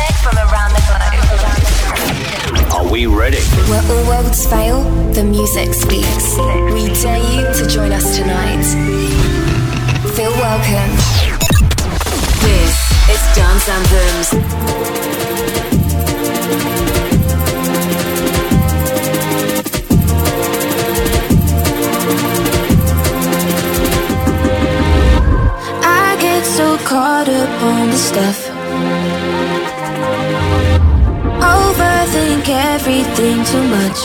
music from around the globe. Are we ready? Where all worlds fail, the music speaks. We dare you to join us tonight. Feel welcome. This is Dance Anthems. I get so caught up on the stuff. Everything too much.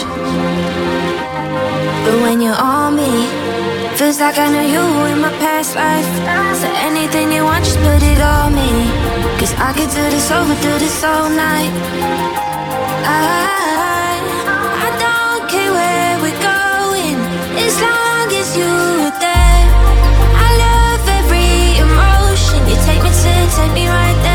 But when you're on me, feels like I know you in my past life. So anything you want, just put it on me. Cause I could do this over, do this all night. I, I don't care where we're going, as long as you're there. I love every emotion. You take me to, take me right there.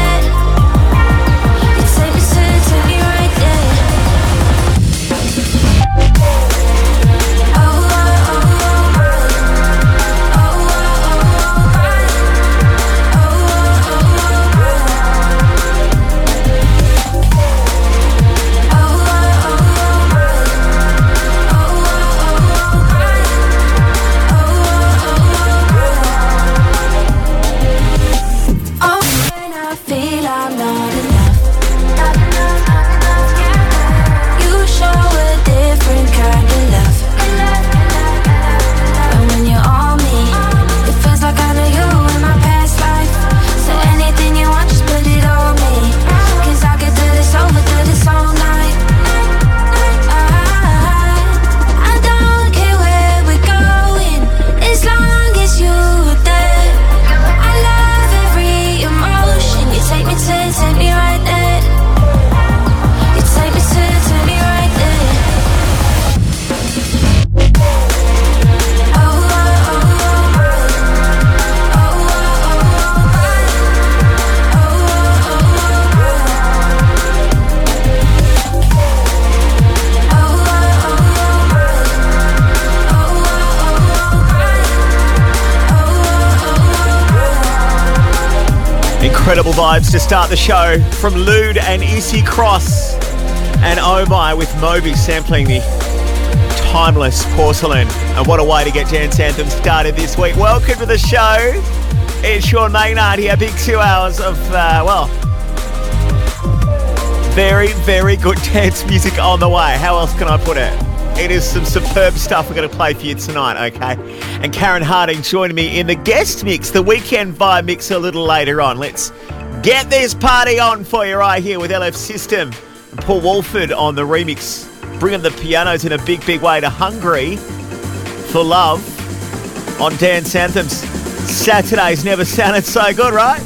Incredible vibes to start the show from Lude and Issey Cross and Oh My with Moby sampling the timeless porcelain. And what a way to get Dance Anthem started this week. Welcome to the show. It's Sean Maynard here. Big two hours of, uh, well, very, very good dance music on the way. How else can I put it? It is some superb stuff we're going to play for you tonight, okay? And Karen Harding joining me in the guest mix, the weekend vibe mix a little later on. Let's get this party on for you right here with LF System and Paul Woolford on the remix, bringing the pianos in a big, big way to Hungry for love on Dance Anthems. Saturdays never sounded so good, right?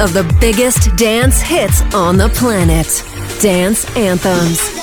Of the biggest dance hits on the planet. Dance Anthems.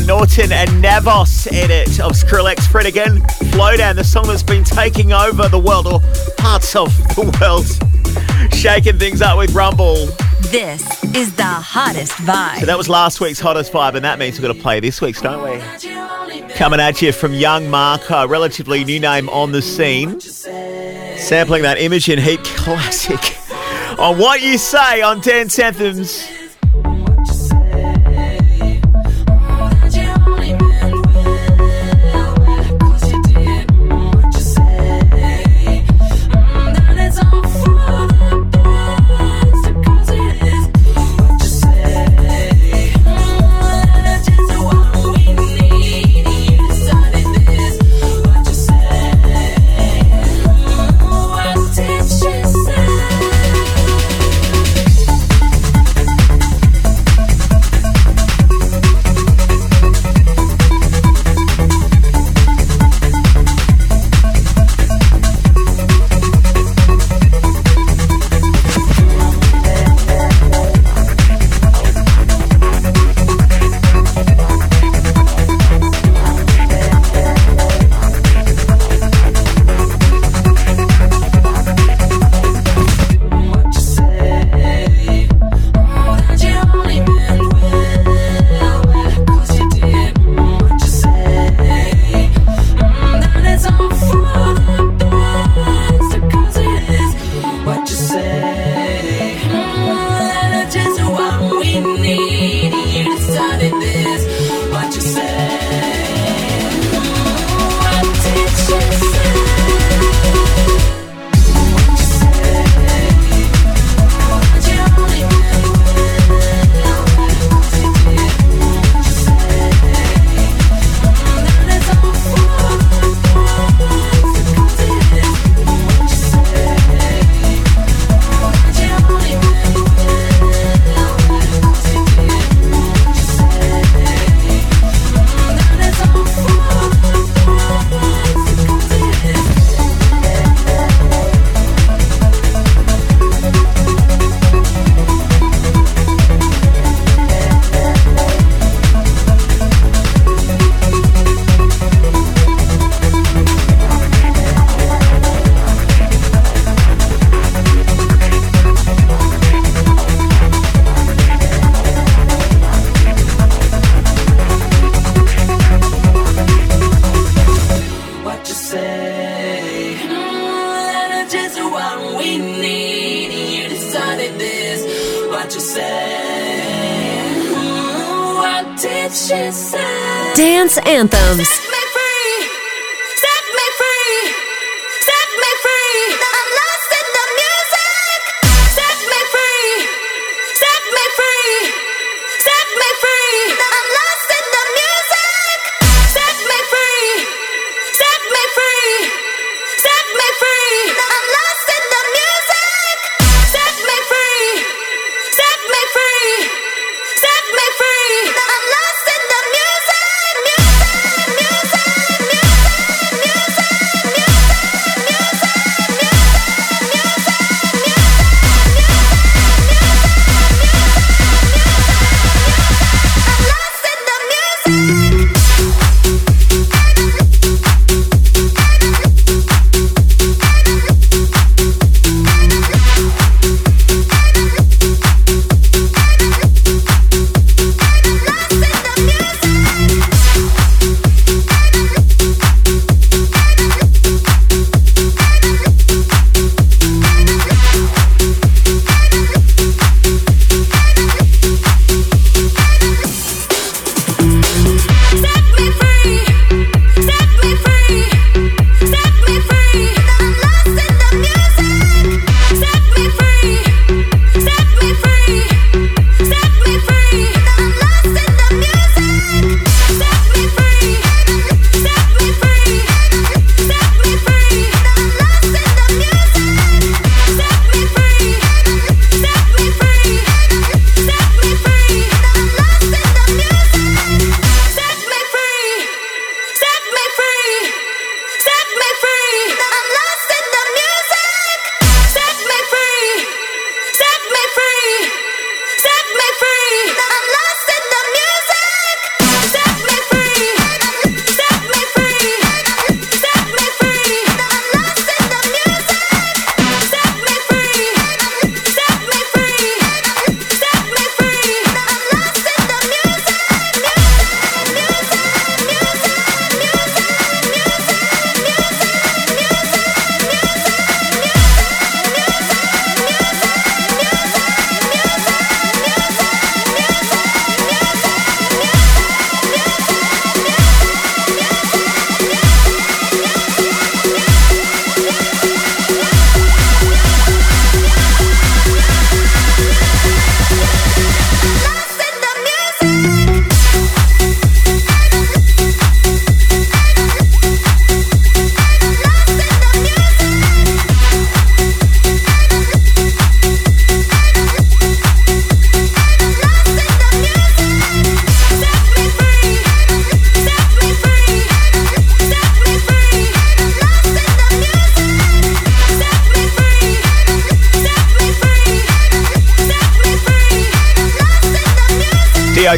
Norton and Navos edit of Skrillex Fred Again. Flowdan, the song that's been taking over the world or parts of the world, shaking things up with Rumble. This is the hottest vibe. So that was last week's hottest vibe, and that means we've got to play this week's, don't we? Coming at you from Young Mark, a relatively new name on the scene. Sampling that Imogen Heap classic on What You Say on Dance Anthems.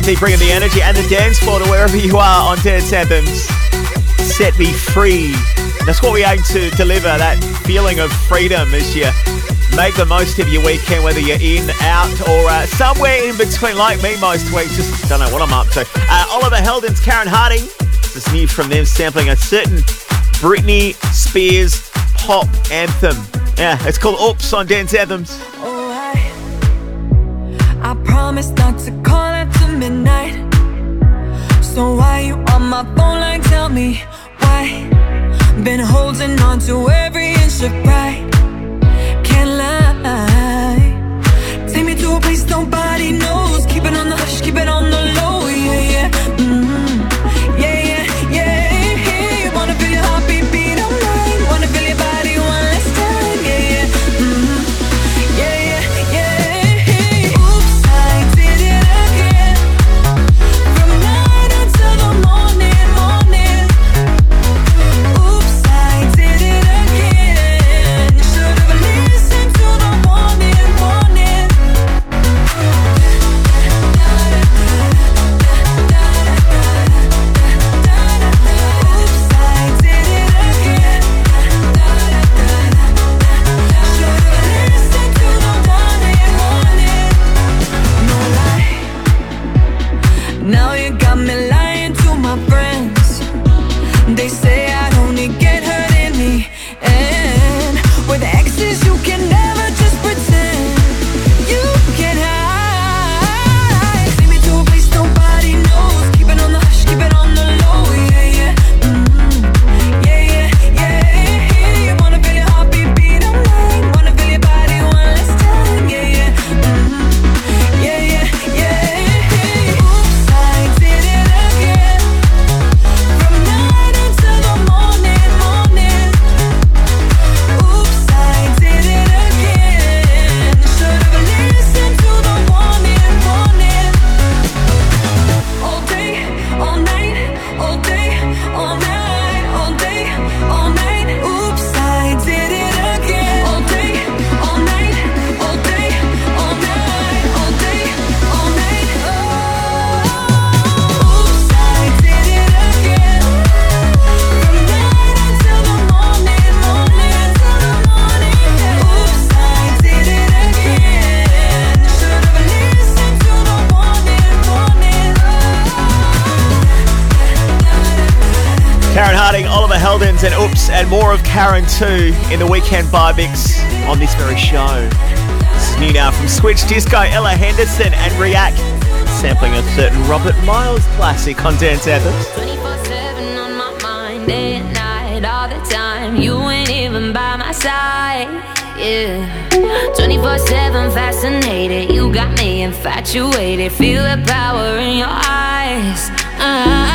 DOT bringing the energy and the dance floor to wherever you are on Dance Anthems. Set me free. That's what we aim to deliver, that feeling of freedom as you make the most of your weekend, whether you're in, out, or uh, somewhere in between, like me most weeks. Just don't know what I'm up to. Uh, Oliver Heldens, Karen Harding. This is new from them sampling a certain Britney Spears pop anthem. Yeah, it's called Oops on Dance Anthems. in the weekend barbix on this very show. This is new now from Switch Disco, Ella Henderson and React, sampling a certain Robert Miles classic on Dance Anthems. 24-7 on my mind, day and night, all the time. You ain't even by my side, yeah. 24-7 fascinated, you got me infatuated. Feel the power in your eyes, uh-huh.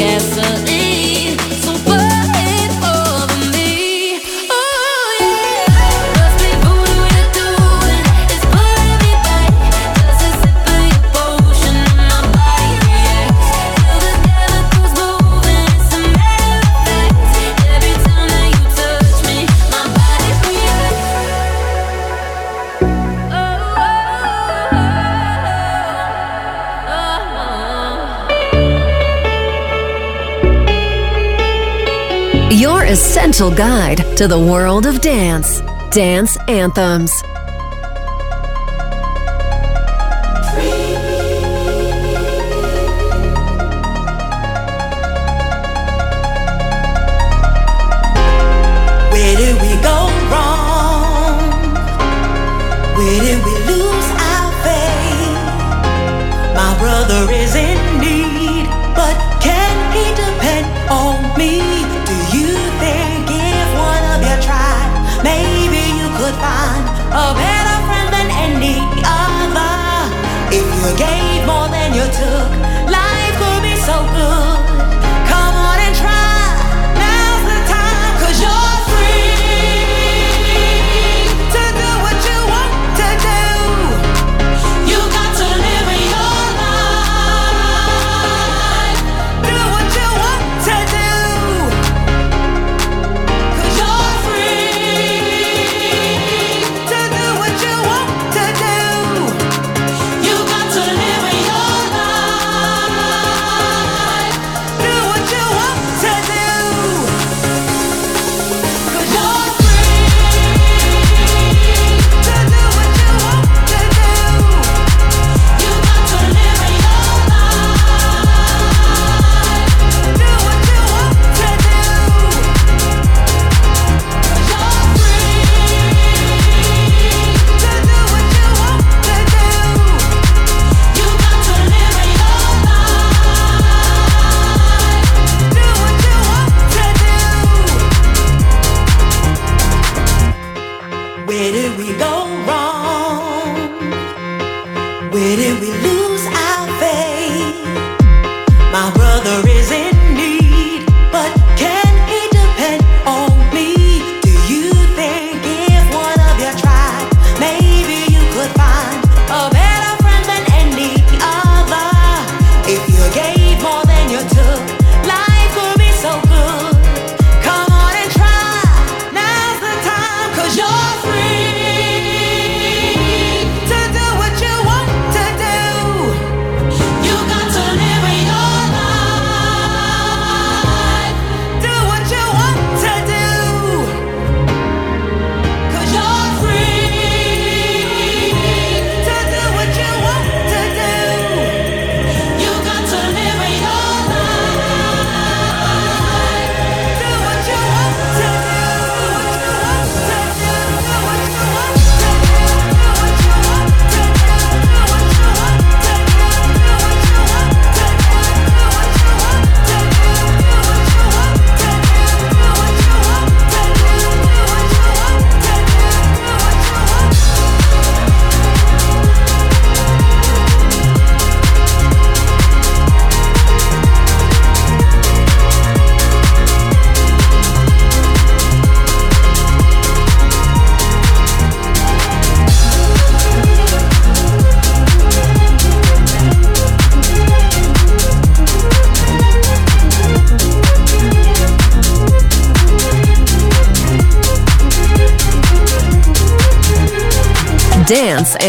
guess. essential guide to the world of dance. Dance anthems.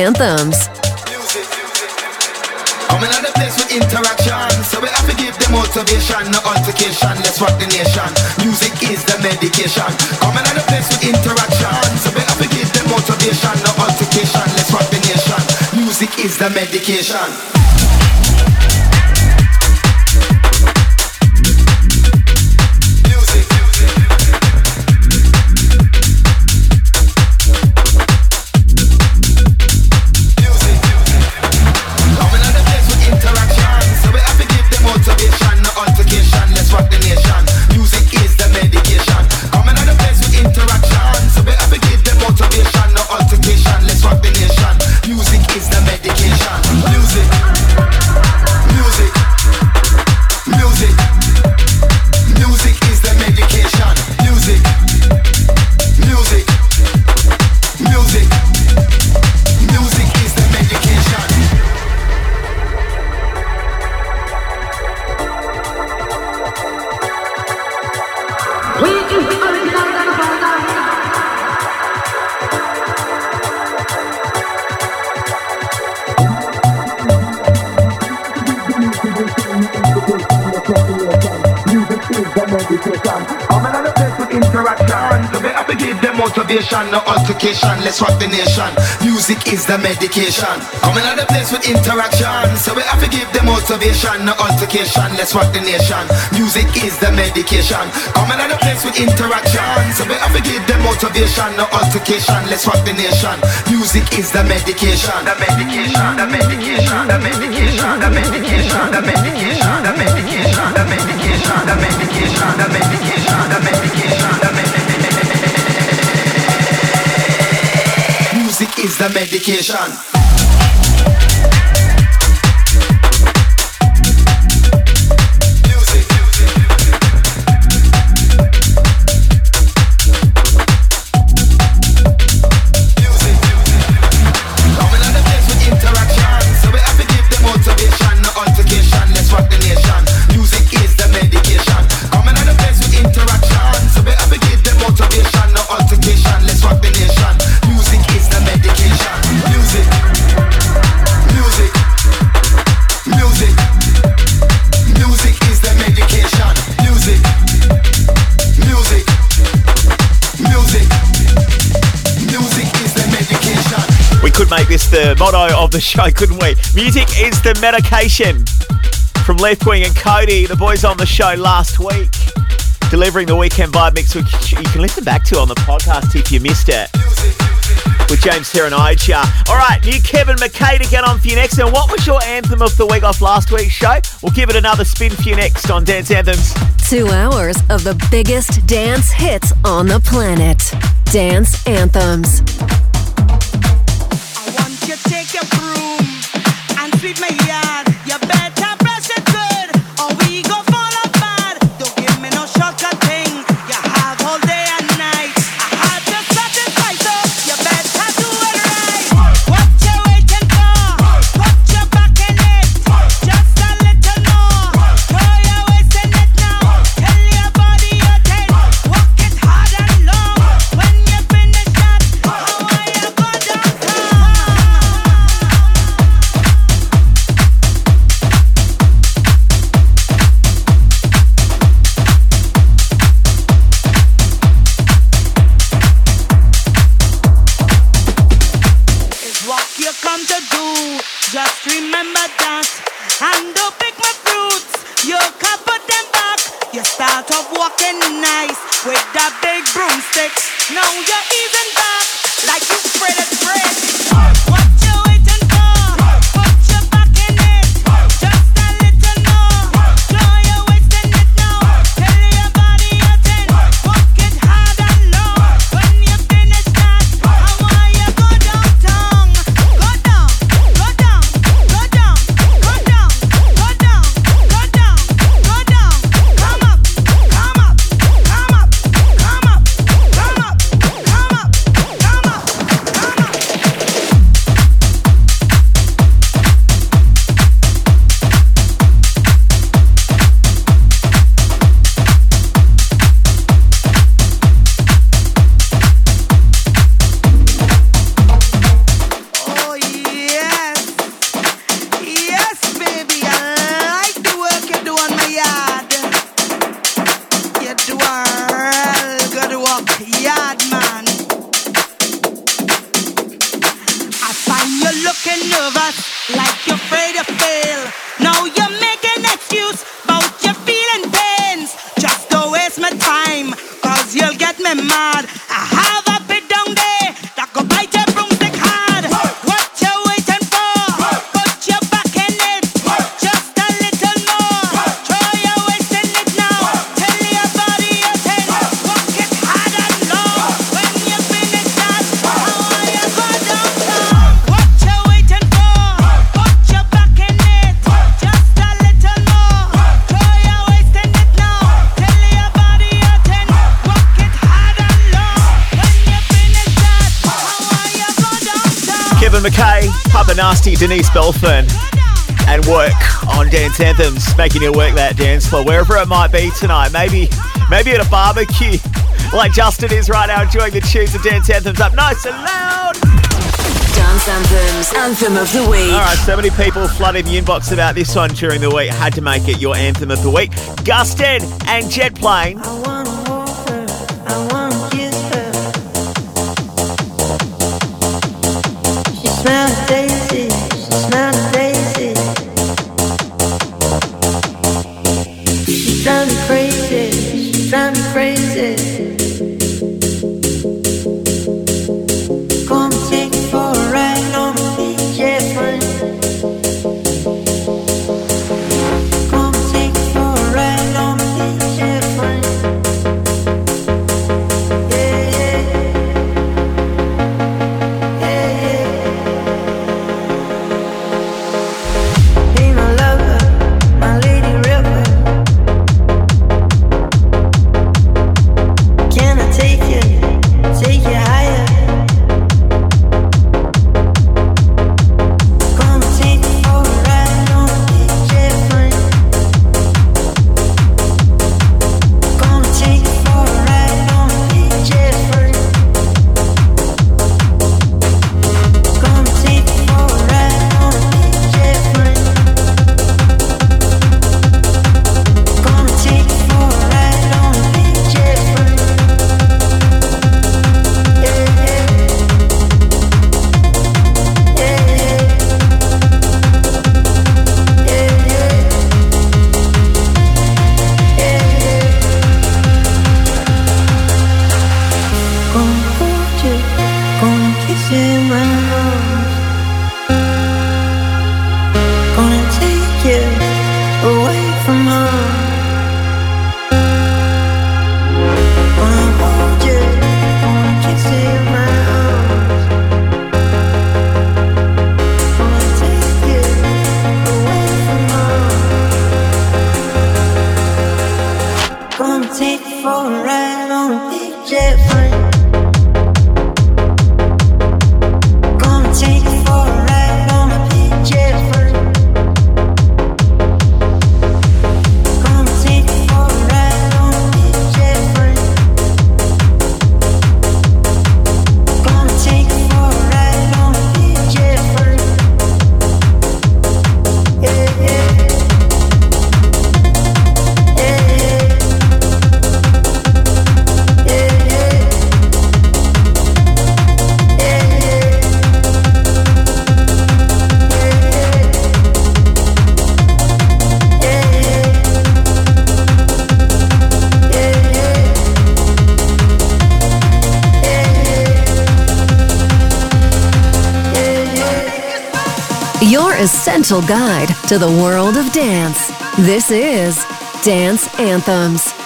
Anthems. Place with interaction, so we have to give them motivation, no altercation. Let's rock the nation. Music is the medication. Place with interaction, so we have to give them motivation, no altercation. Let's rock the nation. Music is the medication. No. Let's rock the nation. Music is the medication. I'm in the place with interaction, so we have to give them motivation, no altercation. Let's rock the nation. Music is the medication. I'm in the place with interaction, so we have to give them motivation, no altercation. Let's rock the nation. Music is the medication. The medication. The medication. The medication. The medication. The medication. The medication. The medication. The medication. The medication. The medication. The medication. Music is the medication. Motto of the show, couldn't we? Music is the medication. From Left Wing and Kody, the boys on the show last week, delivering the weekend vibe mix, which you can listen back to on the podcast if you missed it. With James Terranija. All right, new Kevin McKay to get on for you next. And what was your anthem of the week off last week's show? We'll give it another spin for you next on Dance Anthems. Two hours of the biggest dance hits on the planet. Dance anthems. Nasty and work on dance anthems, making you work that dance floor wherever it might be tonight. Maybe, maybe at a barbecue, like Justin is right now, enjoying the tunes of dance anthems up nice and loud. Dance anthems, anthem of the week. All right, so many people flooded the inbox about this one during the week. Had to make it your anthem of the week. Gusted and Jet Plane. smell of daisies, smell phrases. Essential guide to the world of dance. This is Dance Anthems.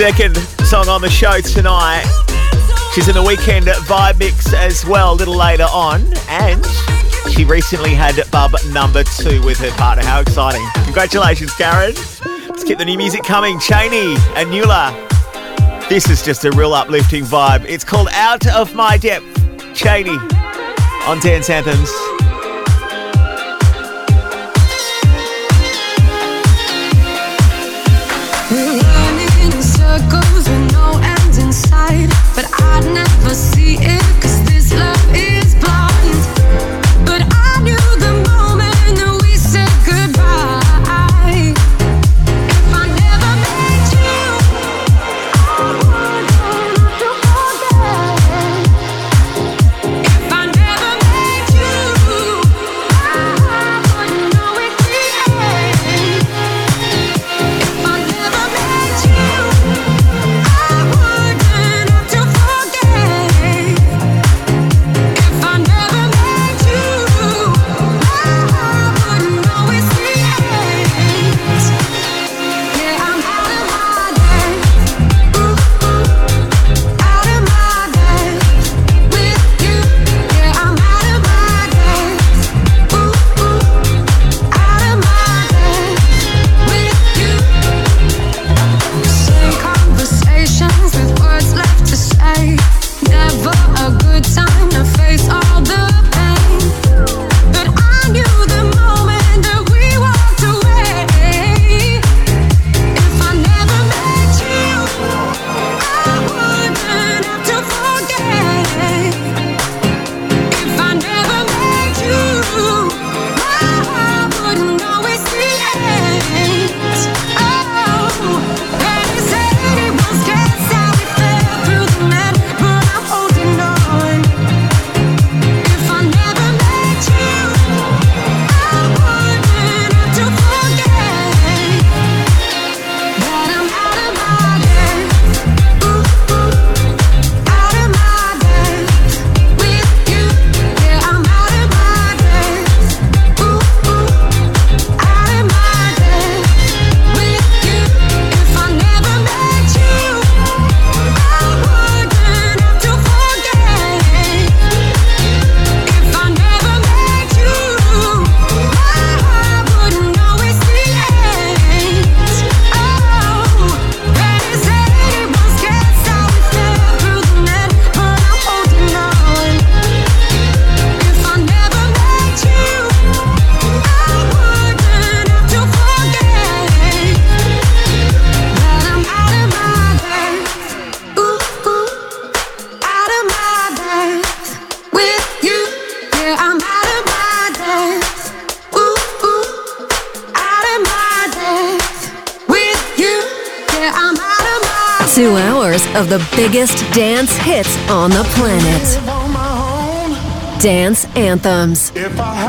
Second song on the show tonight. She's in the weekend vibe mix as well a little later on. And she recently had bub number two with her partner. How exciting. Congratulations, Karen. Let's keep the new music coming. Cheney and Nula. This is just a real uplifting vibe. It's called Out of My Depth. Cheney on Dance Anthems. If I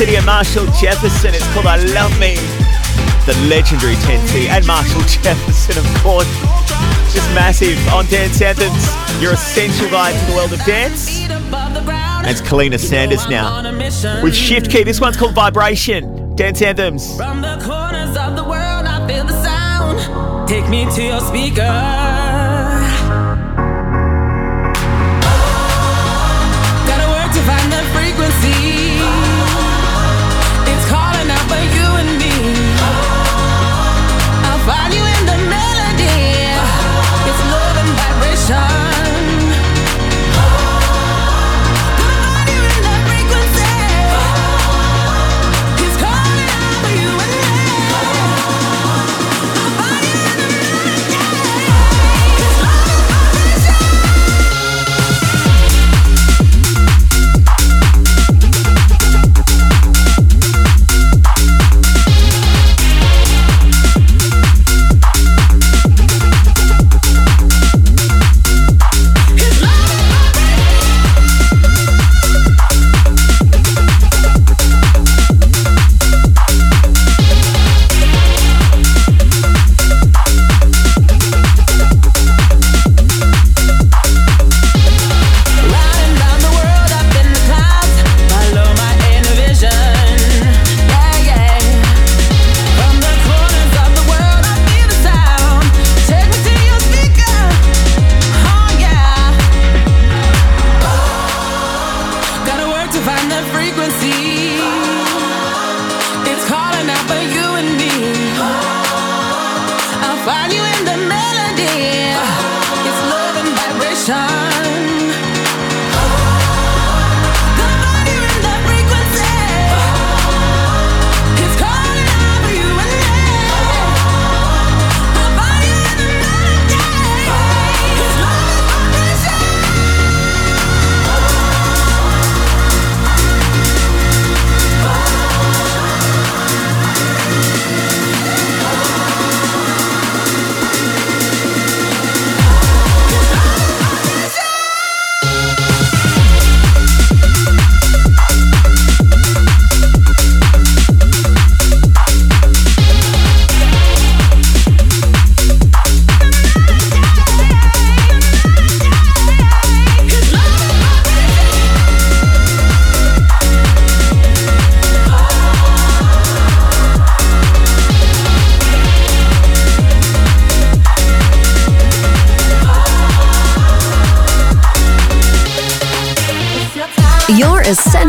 City and Marshall Jefferson. It's called I Love Me. The legendary 10T and Marshall Jefferson, of course. Just massive on Dance Anthems, your essential guide to the world of dance. And it's Kalina Sanders now with Shift K3Y. This one's called Vibration. Dance Anthems. From the corners of the world, I feel the sound. Take me to your speaker.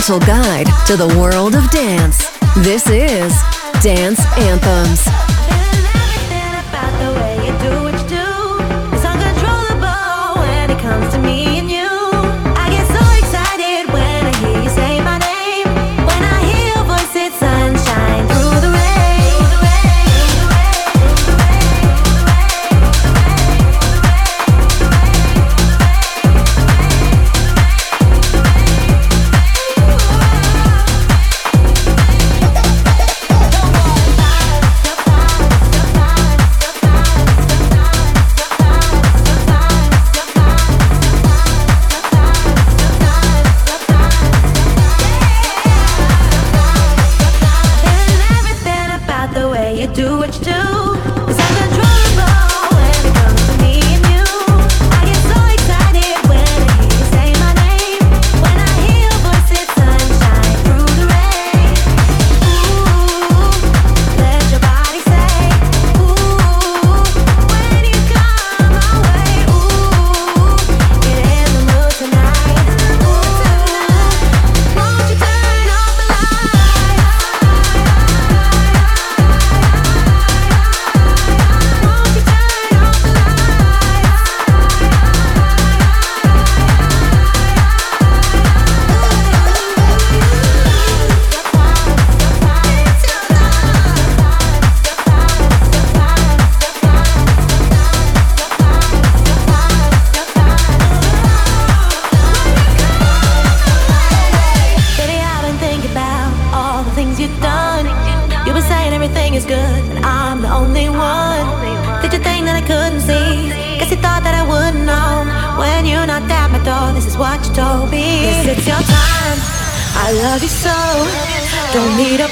essential guide to the world of dance. This is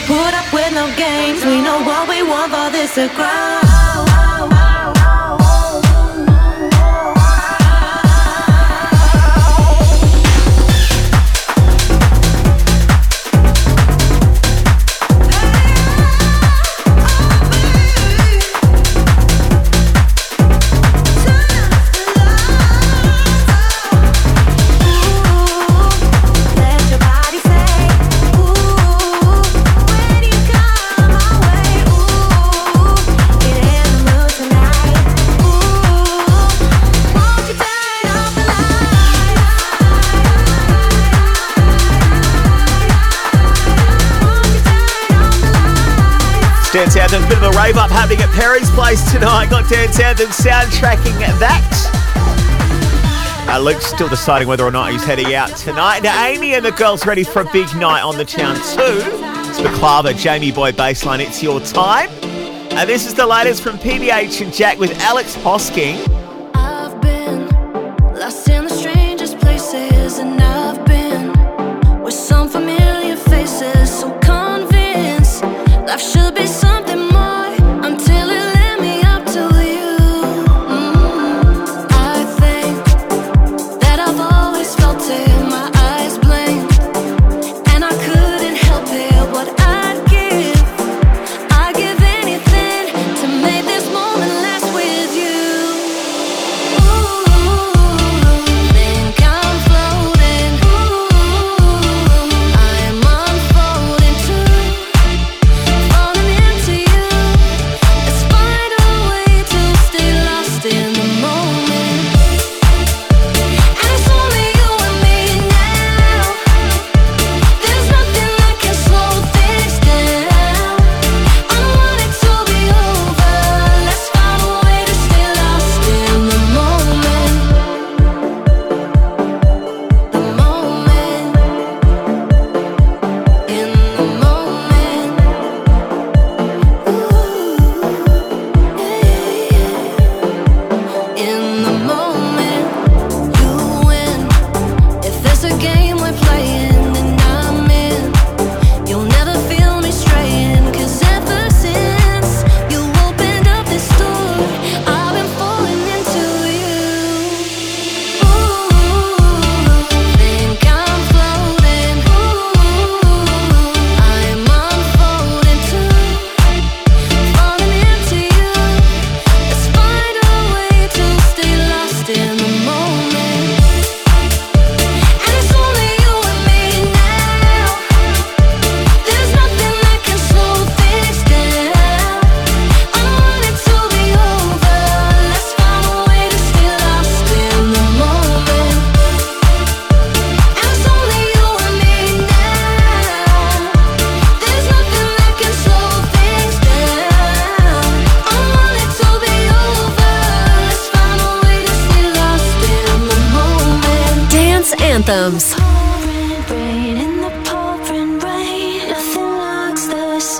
put up with no games. We know what we want, for this to grow. Dan a Bit of a rave up happening at Perry's Place tonight. Got Dan Townsend soundtracking that. Uh, Luke's still deciding whether or not he's heading out tonight. Now, Amy and the girls ready for a big night on the town too. It's McClava, Jamie Boy baseline. It's your time. And this is the latest from PBH and Jack with Alex Hosking.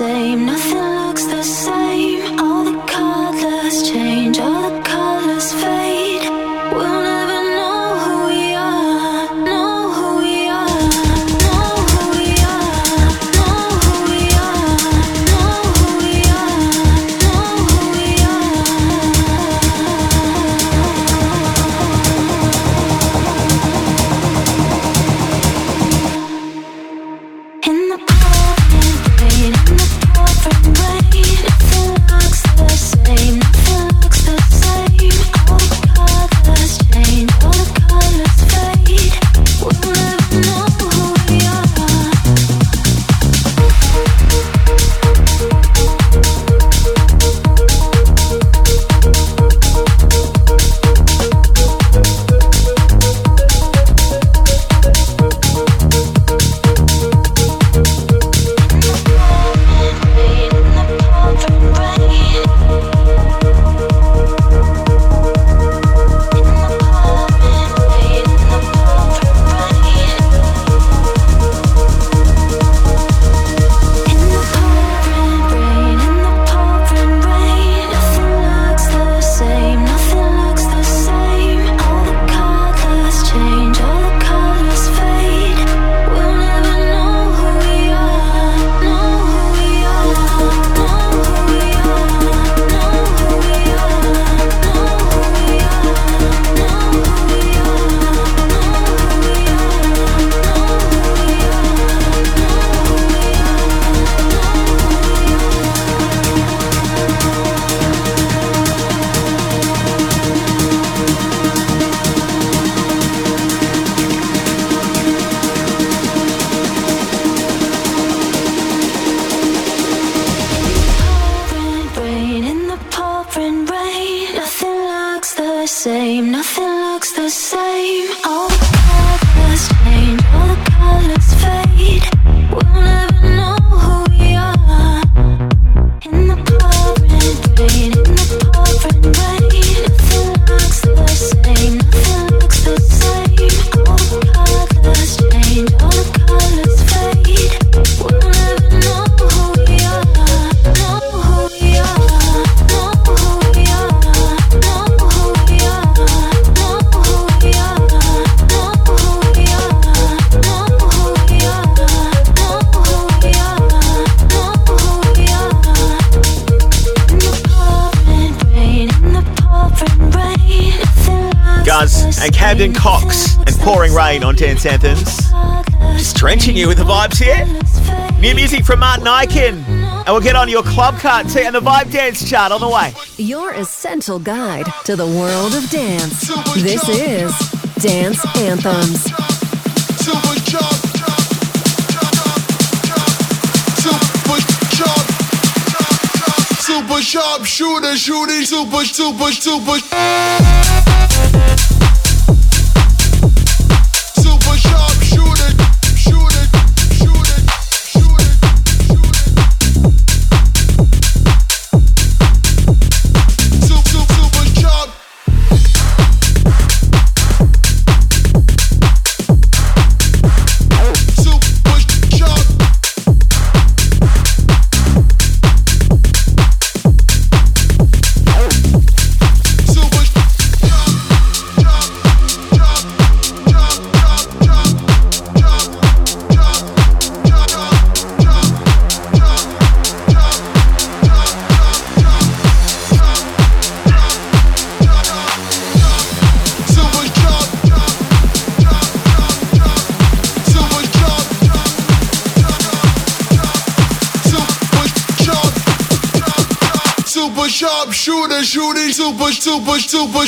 Anthems. Camden Dance Anthems. Just drenching you with the vibes here. New music from Martin Ikin. And we'll get on your club card too and the Vibe Dance chart on the way. Your essential guide to the world of dance. This is Dance Anthems. Super sharp. Super sharp. Super sharp shooter shooting super super super Super super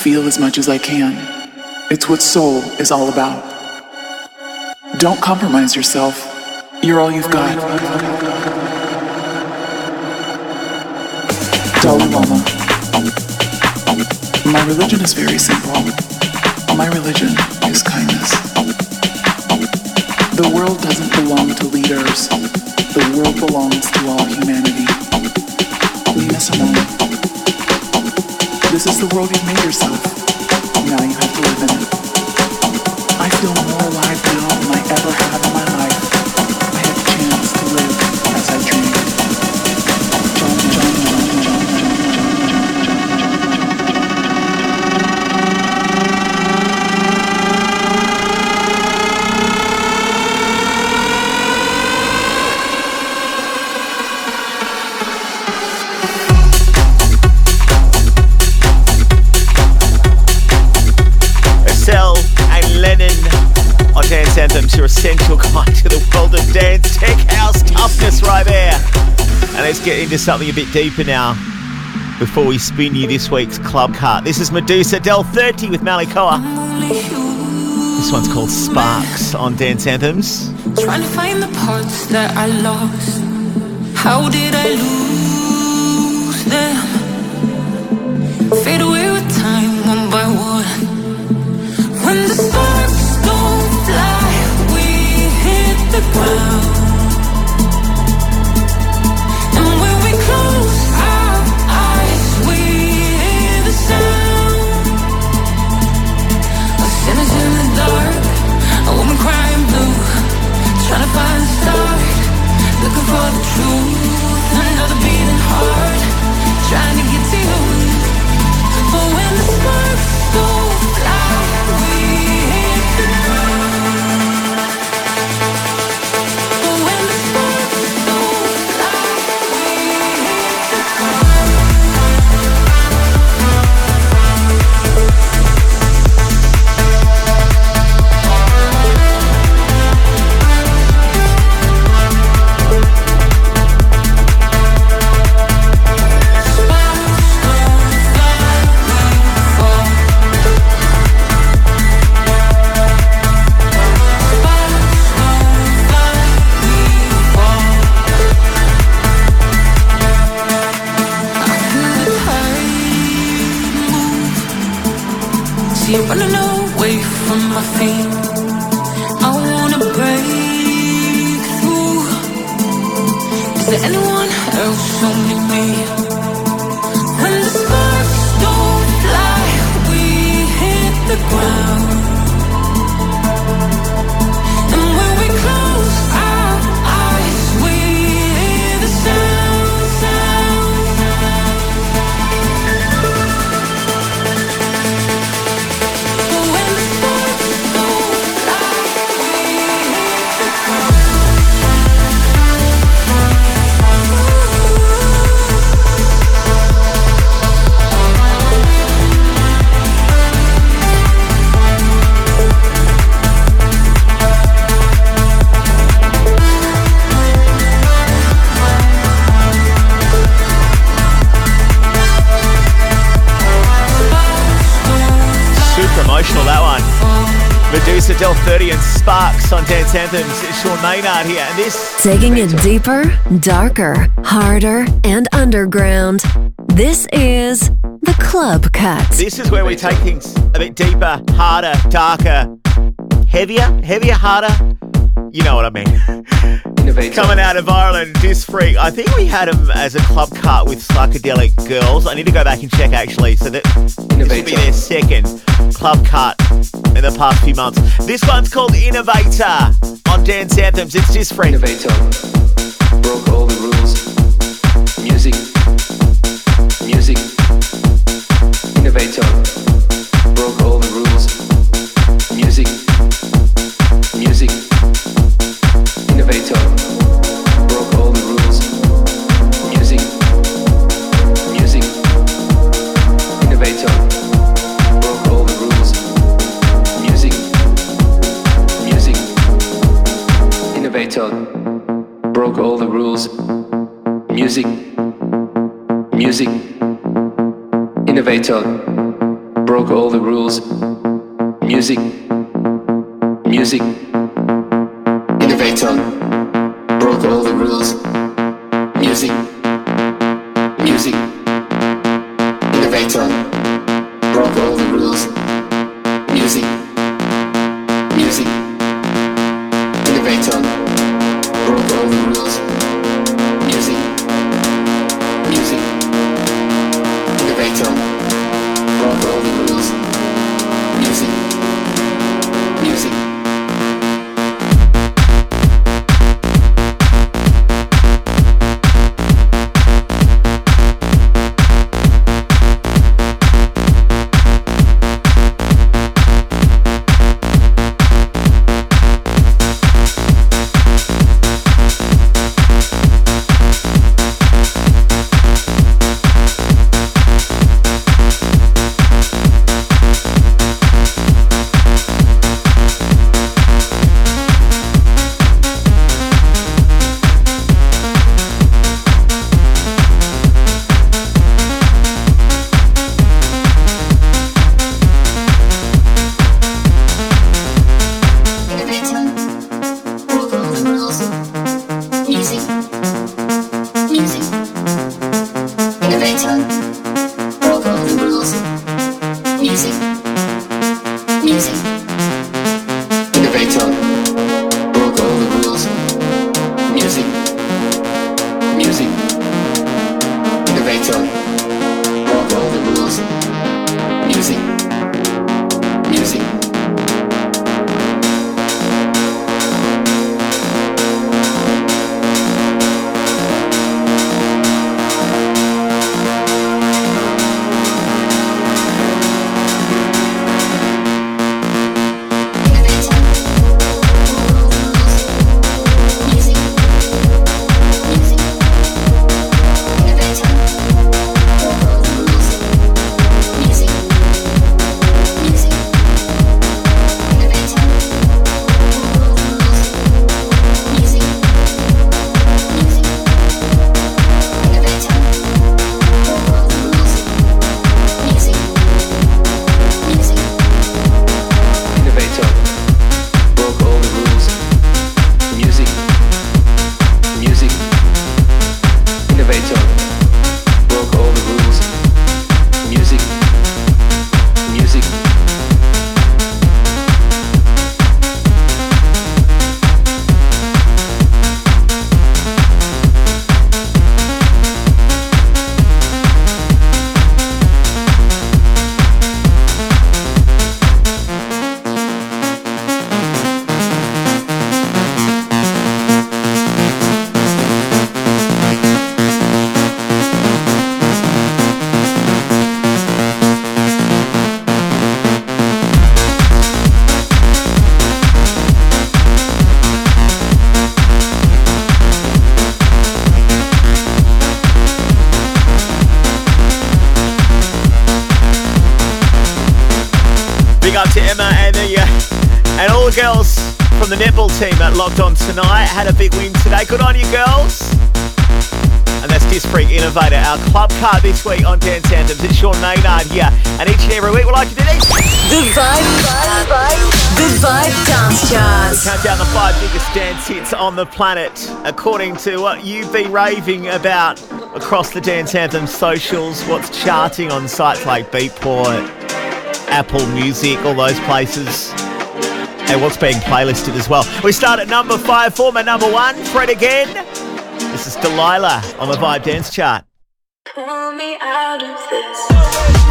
feel as much as I can. It's what soul is all about. Don't compromise yourself. You're all you've got. Dalai Lama. My religion is very simple. My religion is kindness. The world doesn't belong to leaders. The world belongs to all humanity. The world you've made yourself. Let's get into something a bit deeper now before we spin you this week's club cut. This is Meduza Del 30 with Malikoa. This one's called Sparks on Dance Anthems. Trying to find the parts that I lost. How did I lose them? Fade away with time one by one. When the sparks don't fly, we hit the ground. For the truth. Dance Anthems. It's Sean Maynard here. And this Taking it deeper, darker, harder, and underground. This is the Club Cut. This is where we take things a bit deeper, harder, darker, heavier, heavier, harder. You know what I mean. Coming out of Ireland, this freak. I think we had him as a club cut with psychedelic girls. I need to go back and check actually. So that this will be their second club cut in the past few months. This one's called Innovator on Dance Anthems. It's just free. Innovator broke all the rules. Music, music. Innovator broke all Music, music. Innovator broke all the rules. Music, music. Innovator this week on Dance Anthems. It's Sean Maynard here. And each and every week we like to do this. The Vibe, Vibe, Vibe, The Vibe Dance Charts. Count down the five biggest dance hits on the planet, according to what you've been raving about across the Dance Anthem socials, what's charting on sites like Beatport, Apple Music, all those places. And what's being playlisted as well. We start at number five, former number one, Fred again. This is Delilah on the Vibe Dance Chart. Pull me out of this.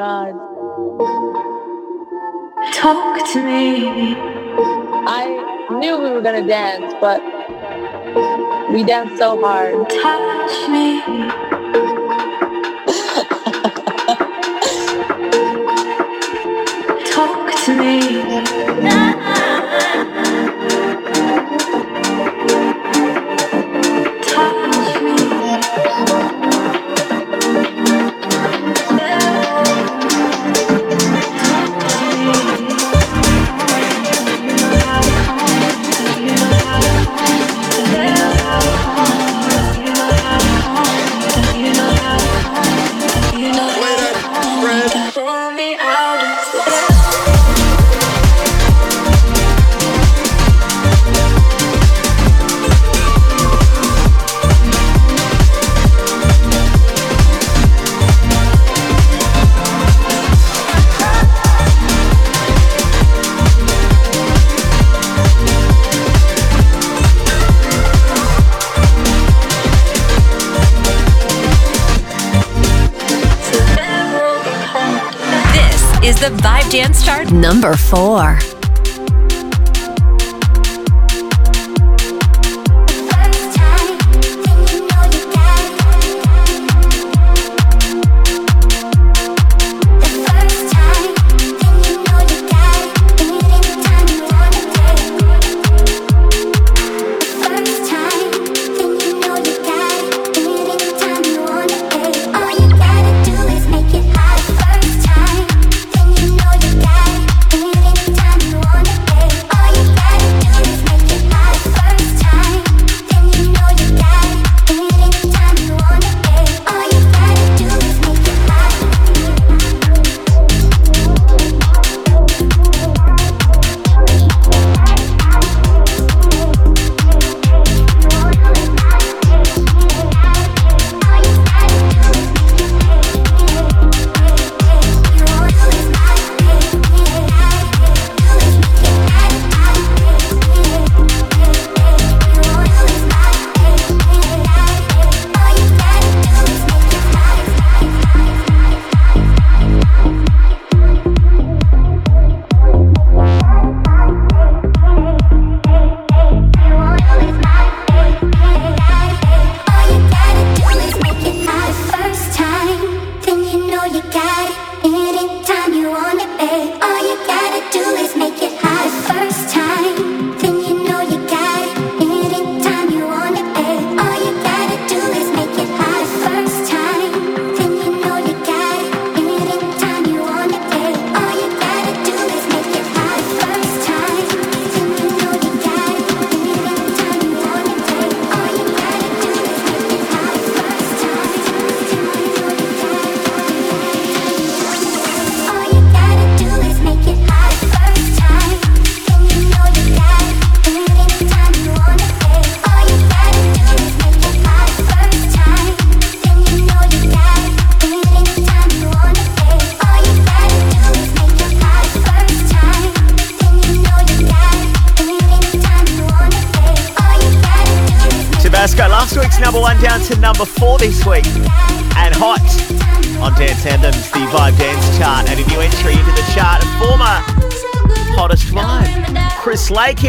God. Talk to me. I knew we were gonna dance, but we danced so hard. Touch me. Number 4.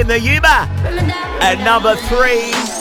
In the Uber. At number three.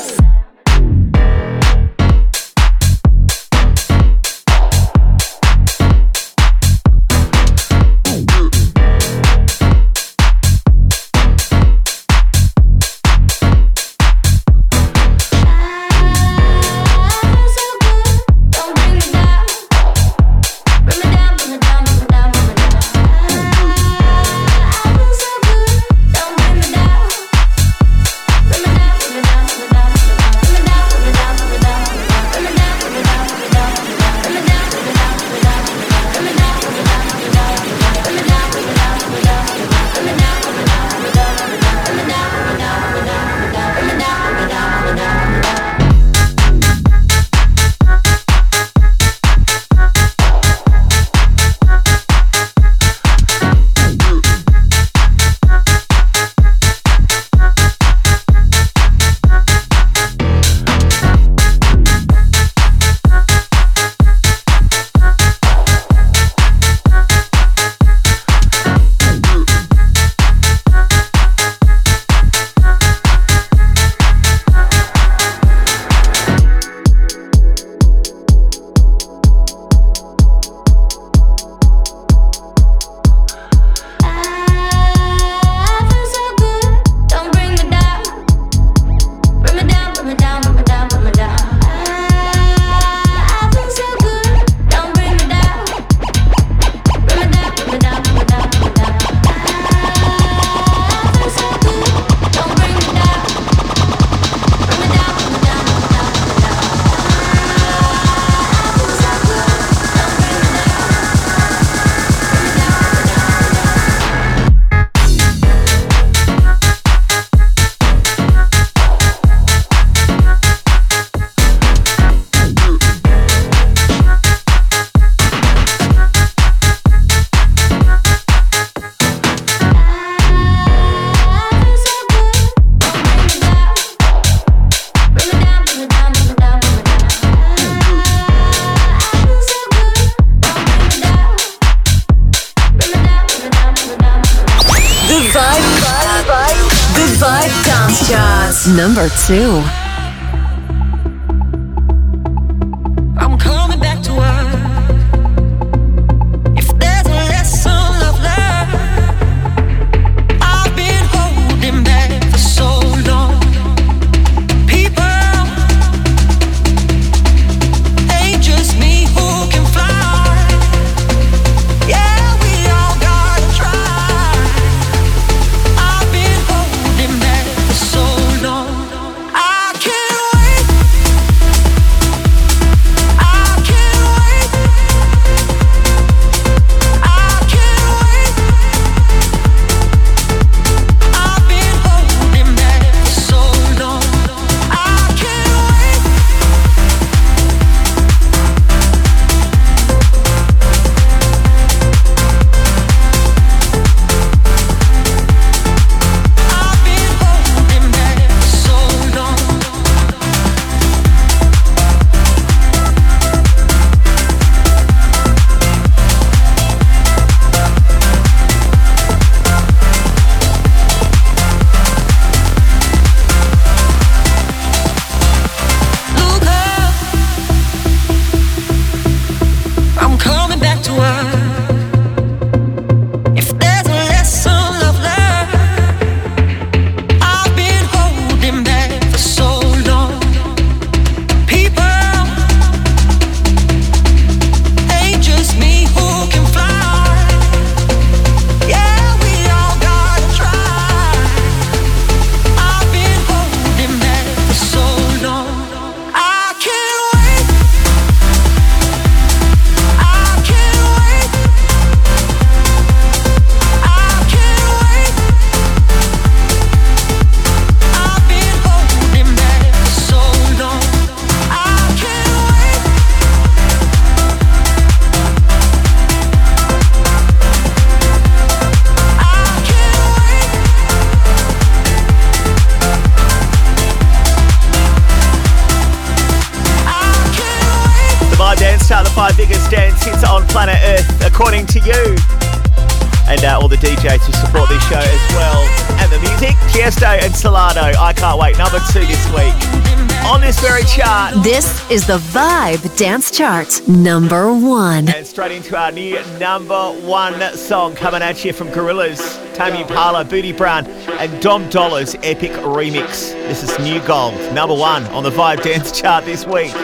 This is the Vibe Dance Chart, number one. And straight into our new number one song coming at you from Gorillaz, Tame Impala, Bootie Brown, and Dom Dolla's epic remix. This is New Gold, number one on the Vibe Dance Chart this week.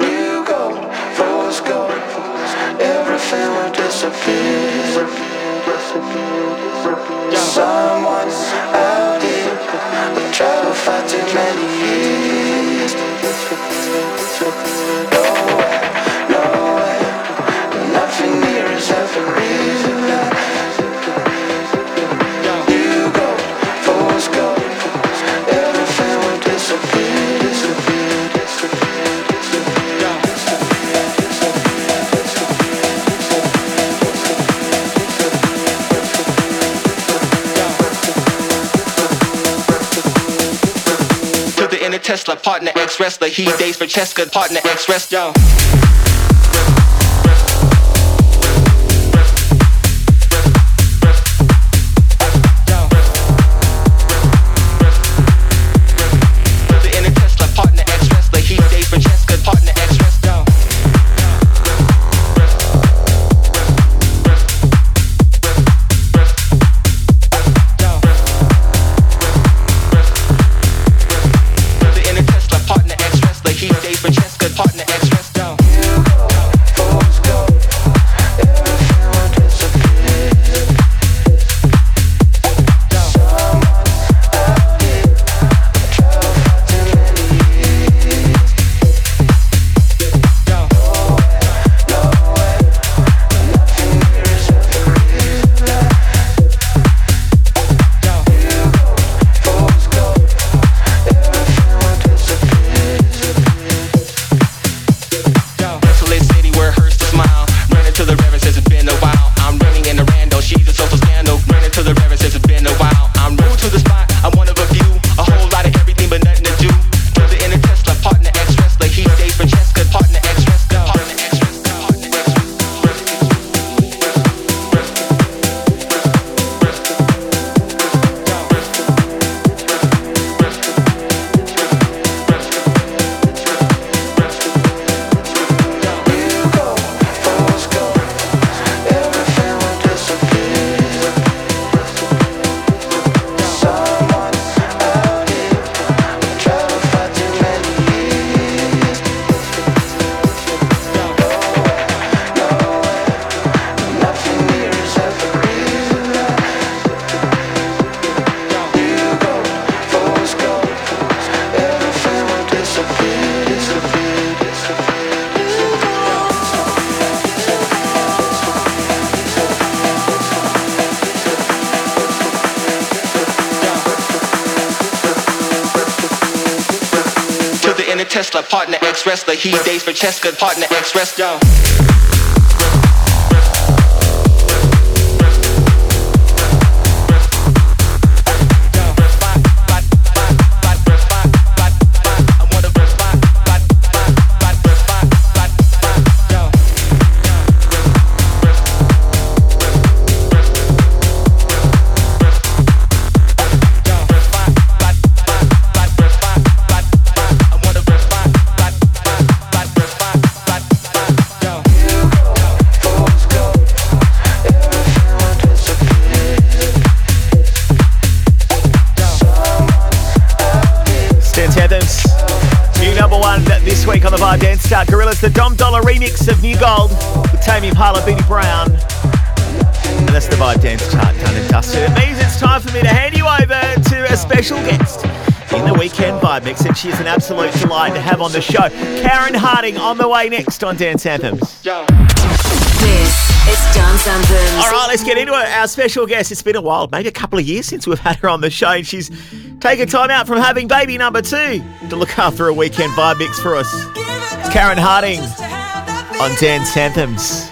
You go, fool's go, everything will disappear. Someone's out here, but try to fight too many years. Tesla, partner ex wrestler. He dates for Cheska, partner ex wrestler. Wrestler. He dates for Cheska, partner ex wrestler. She is an absolute delight to have on the show. Karen Harding on the way next on Dance Anthems. This is Dance Anthems. All right, let's get into it. Our special guest, it's been a while, maybe a couple of years since we've had her on the show, and she's taken time out from having baby number two to look after a weekend vibe mix for us. It's Karen Harding on Dance Anthems.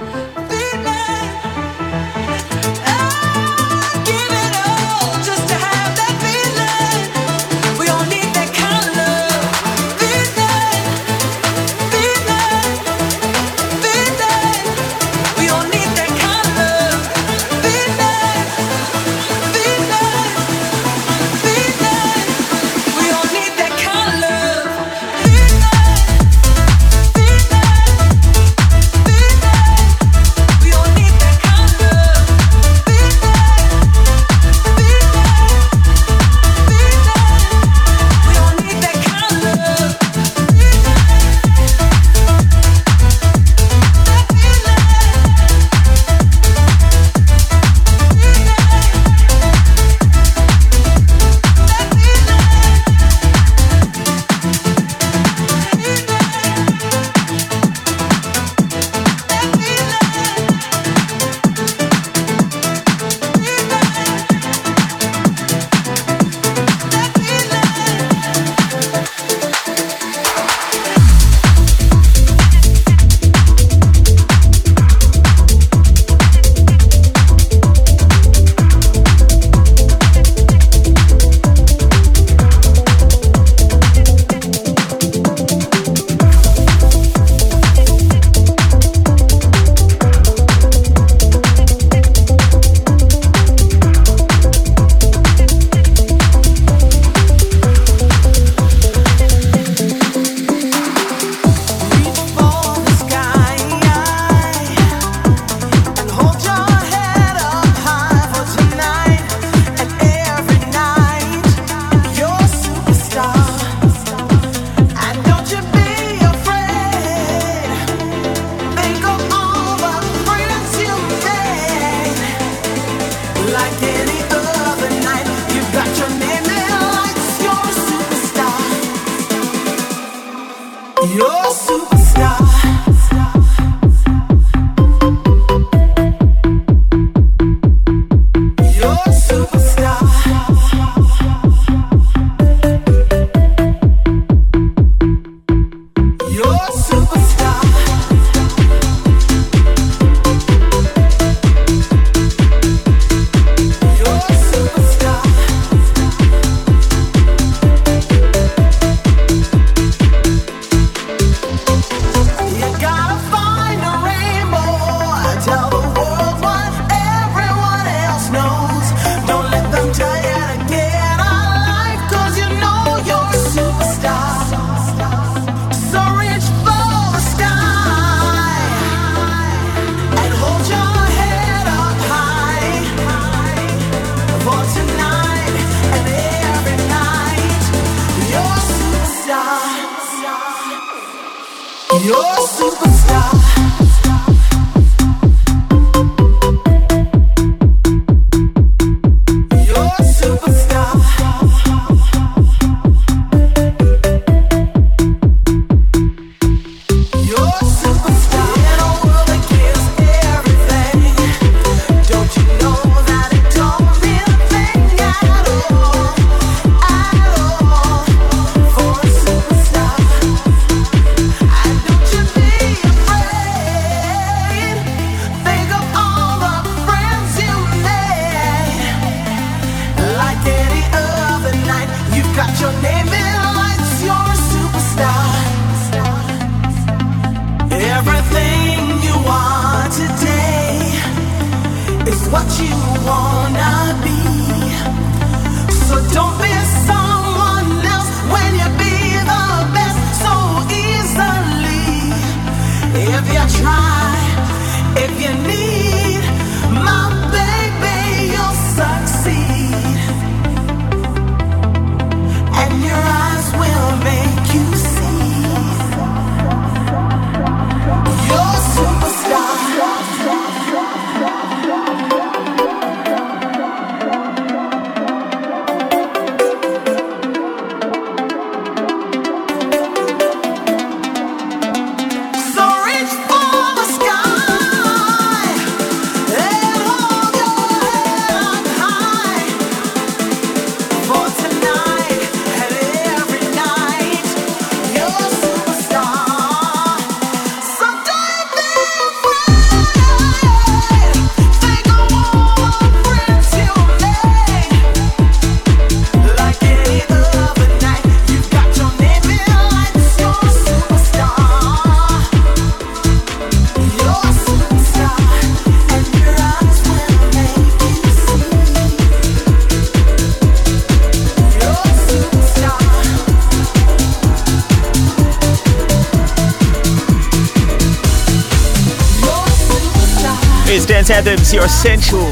Your essential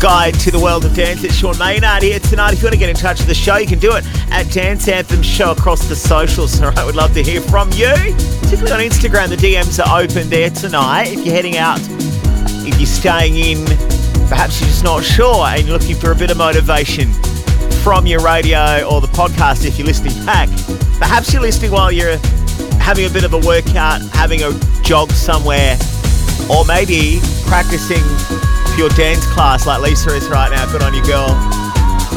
guide to the world of dance. It's Sean Maynard here tonight. If you want to get in touch with the show, you can do it at Dance Anthem Show across the socials. All right, we'd love to hear from you, particularly on Instagram. The DMs are open there tonight. If you're heading out, if you're staying in, perhaps you're just not sure and you're looking for a bit of motivation from your radio or the podcast if you're listening back. Perhaps you're listening while you're having a bit of a workout, having a jog somewhere, or maybe practicing for your dance class like Lisa is right now. Good on you, girl.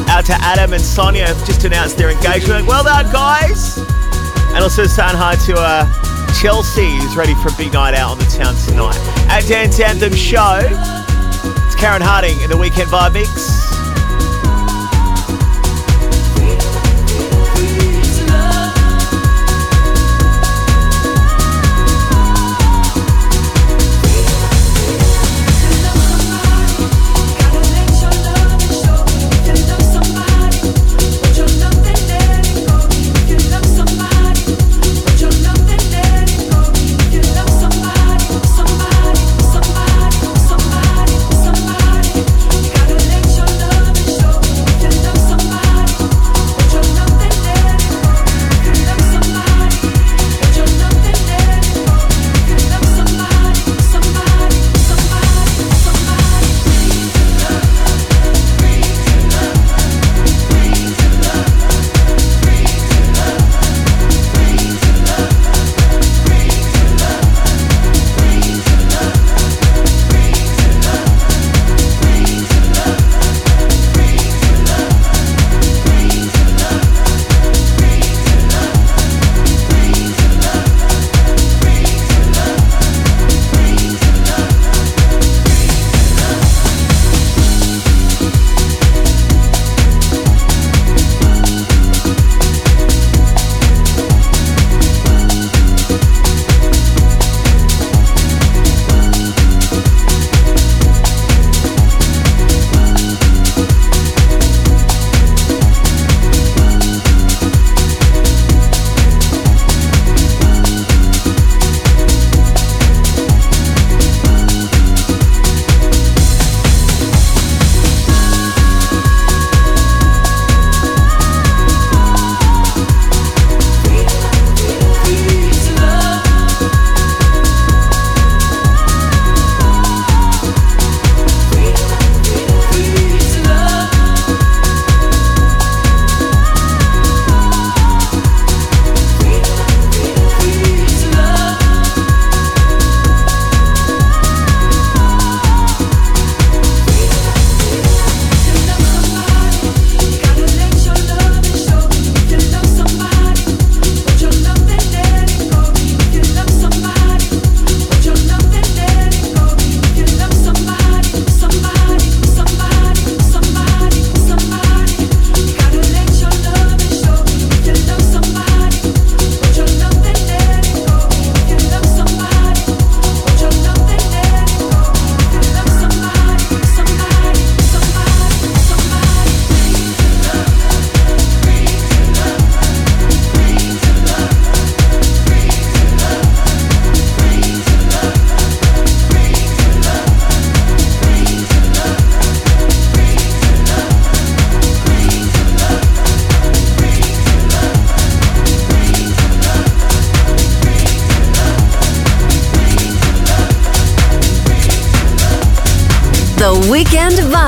Out to Adam and Sonia, have just announced their engagement. Well done, guys. And also saying hi to uh, Chelsea, who's ready for a big night out on the town tonight. At Dance Anthem Show, it's Karen Harding in the Weekend Vibe Mix.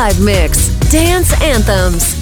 Vibe Mix Dance Anthems.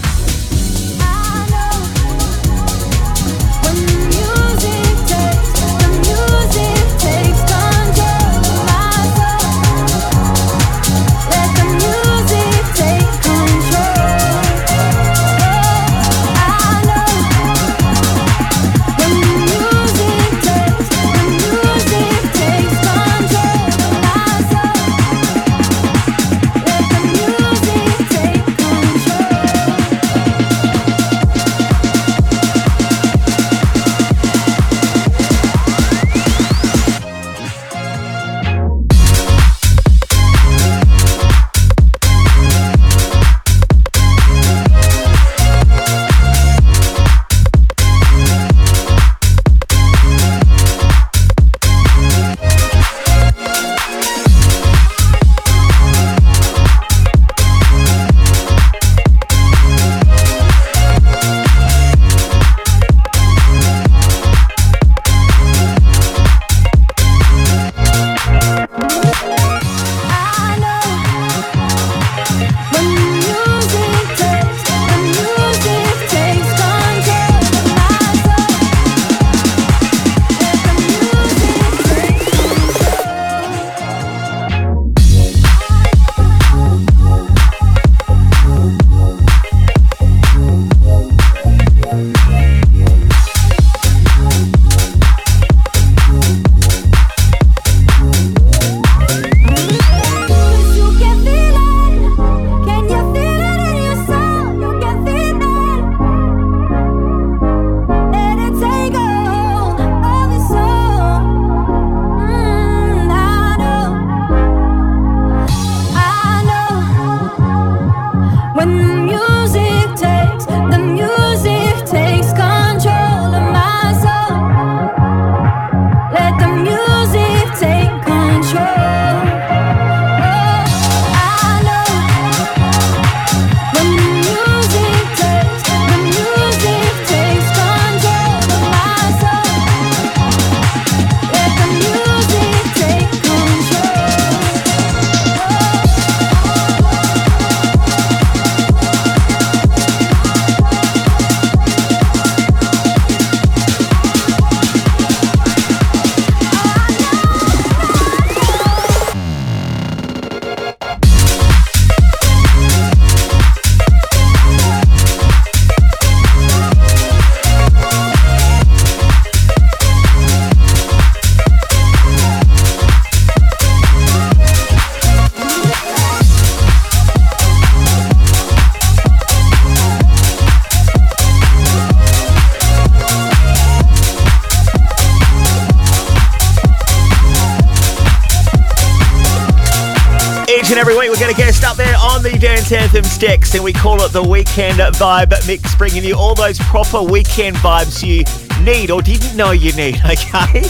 Dance Anthem decks, and we call it the Weekend Vibe Mix, bringing you all those proper weekend vibes you need or didn't know you need, okay?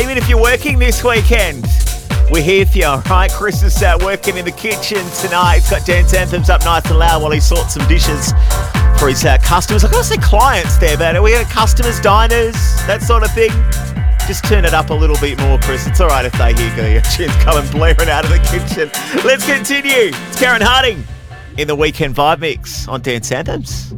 Even if you're working this weekend, we're here for you, alright? Chris is uh, working in the kitchen tonight. He's got Dance Anthems up nice and loud while he sorts some dishes for his uh, customers. I've gotta say clients there, are we got customers, diners, that sort of thing? Just turn it up a little bit more, Chris. It's all right if they hear the tunes coming blaring out of the kitchen. Let's continue. It's Karen Harding in the Weekend Vibe Mix on Dance Anthems.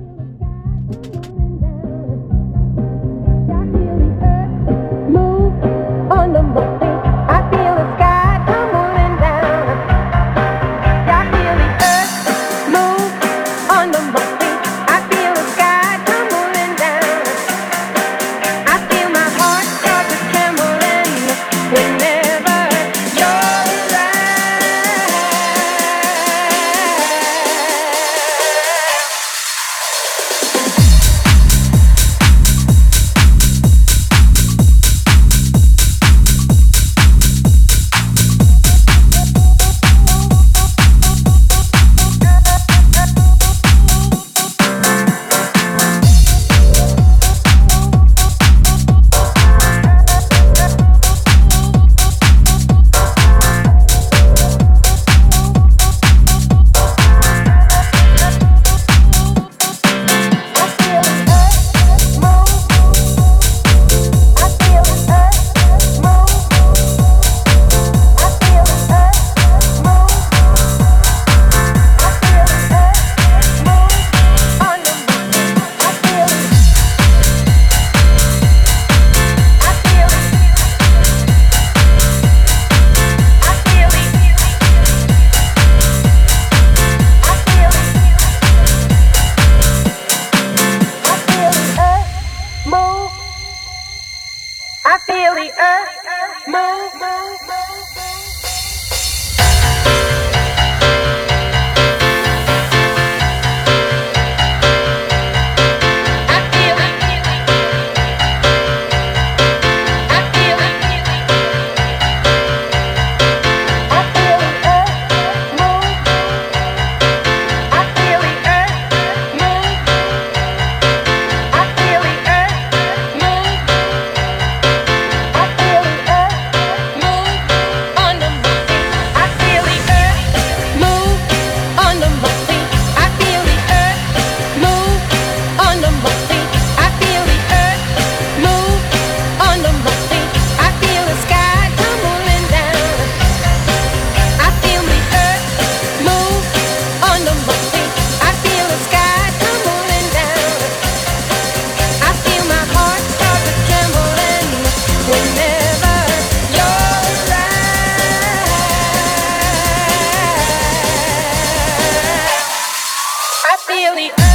Feel the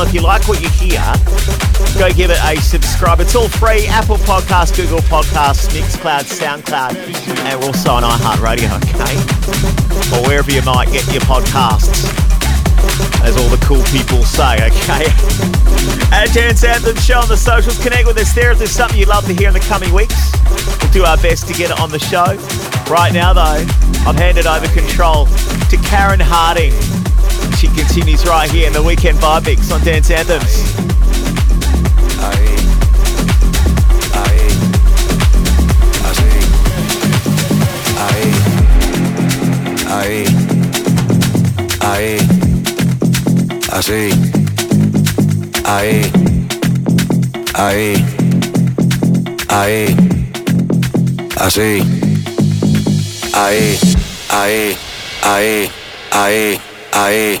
well if you like what you hear. Go give it a subscribe. It's all free. Apple Podcasts, Google Podcasts, Mixcloud, SoundCloud, and also on iHeartRadio, okay? Or wherever you might get your podcasts. As all the cool people say, okay? At Dance Anthem Show on the socials, connect with us there if there's something you'd love to hear in the coming weeks. We'll do our best to get it on the show. Right now, though, I've handed over control to Karen Harding. Continues right here in the Weekend Mix on Dance Anthems. Así, ahí, ahí, ahí, así, ahí, ahí, ahí, ahí, ahí,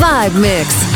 Vibe Mix.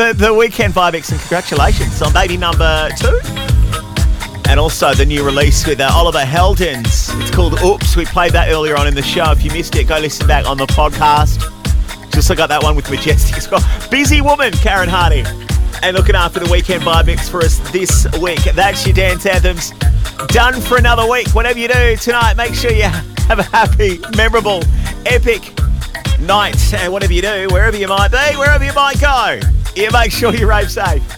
Over the weekend vibe mix and congratulations on baby number two. And also the new release with uh, Oliver Heldens. It's called Oops. We played that earlier on in the show. If you missed it, go listen back on the podcast. Just got that one with Majestic as well. Busy woman, Karen Harding. And looking after the weekend vibe mix for us this week. That's your dance anthems. Done for another week. Whatever you do tonight, make sure you have a happy, memorable, epic night. And whatever you do, wherever you might be, wherever you might go, you make sure you rave safe.